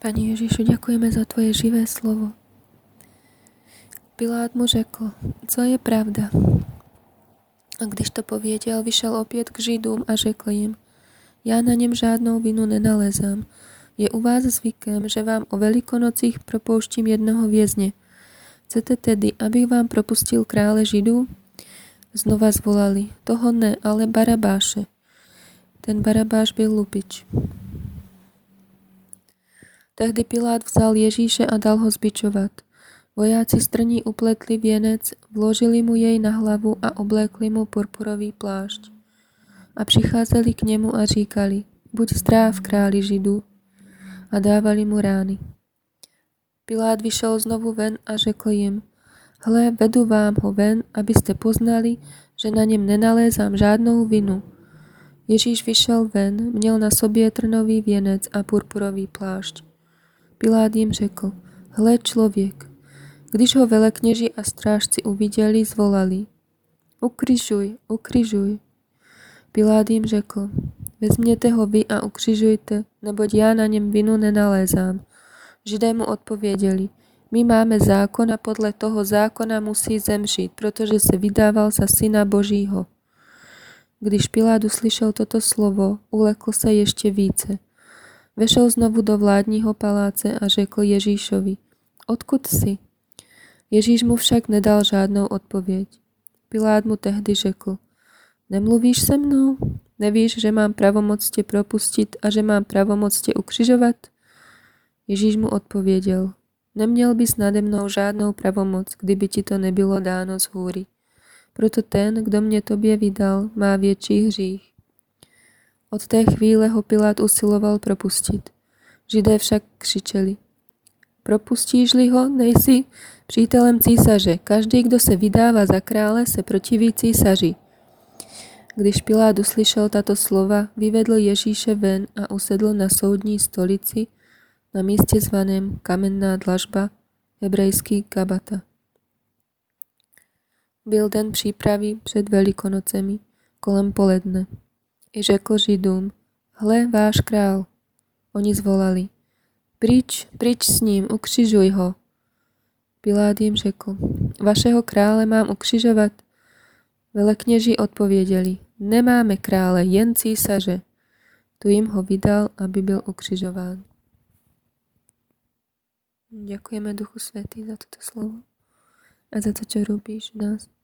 Pani Ježišu, ďakujeme za Tvoje živé slovo. Pilát mu řekl, co je pravda. A když to pověděl, vyšel opět k Židům a řekl jim, já na něm žádnou vinu nenalezám. Je u vás zvykem, že vám o velikonocích propouštím jednoho vězně. Chcete tedy, abych vám propustil krále Židů? Znova zvolali, toho ne, ale Barabáše. Ten Barabáš byl lupič. Tehdy Pilát vzal Ježíše a dal ho zbičovat. Vojáci strní upletli věnec, vložili mu jej na hlavu a oblékli mu purpurový plášť. A přicházeli k němu a říkali, buď zdráv králi Židů, a dávali mu rány. Pilát vyšel znovu ven a řekl jim, hle, vedu vám ho ven, abyste poznali, že na něm nenalézám žádnou vinu. Ježíš vyšel ven, měl na sobě trnový věnec a purpurový plášť. Pilát jim řekl, hle člověk. Když ho velekněži a strážci uviděli, zvolali, ukryžuj, ukryžuj. Pilát jim řekl, vezměte ho vy a ukřižujte, neboť já na něm vinu nenalézám. Židé mu odpověděli, my máme zákon a podle toho zákona musí zemřít, protože se vydával za syna Božího. Když Pilát uslyšel toto slovo, ulekl se ještě více – Vešel znovu do vládního paláce a řekl Ježíšovi, odkud jsi? Ježíš mu však nedal žádnou odpověď. Pilát mu tehdy řekl, nemluvíš se mnou? Nevíš, že mám pravomoc tě propustit a že mám pravomoc tě ukřižovat? Ježíš mu odpověděl, neměl bys nade mnou žádnou pravomoc, kdyby ti to nebylo dáno z hůry. Proto ten, kdo mě tobě vydal, má větší hřích. Od té chvíle ho Pilát usiloval propustit. Židé však křičeli. Propustíš-li ho, nejsi přítelem císaře. Každý, kdo se vydává za krále, se protiví císaři. Když Pilát uslyšel tato slova, vyvedl Ježíše ven a usedl na soudní stolici na místě zvaném Kamenná dlažba, hebrejský Gabata. Byl den přípravy před Velikonocemi, kolem poledne. I řekl Židům, hle váš král. Oni zvolali, pryč, pryč s ním, ukřižuj ho. Pilát jim řekl, vašeho krále mám ukřižovat? Velekněži odpověděli, nemáme krále, jen císaře. Tu jim ho vydal, aby byl ukřižován. Ďakujeme Duchu Svetý za toto slovo a za to, čo robíš v nás.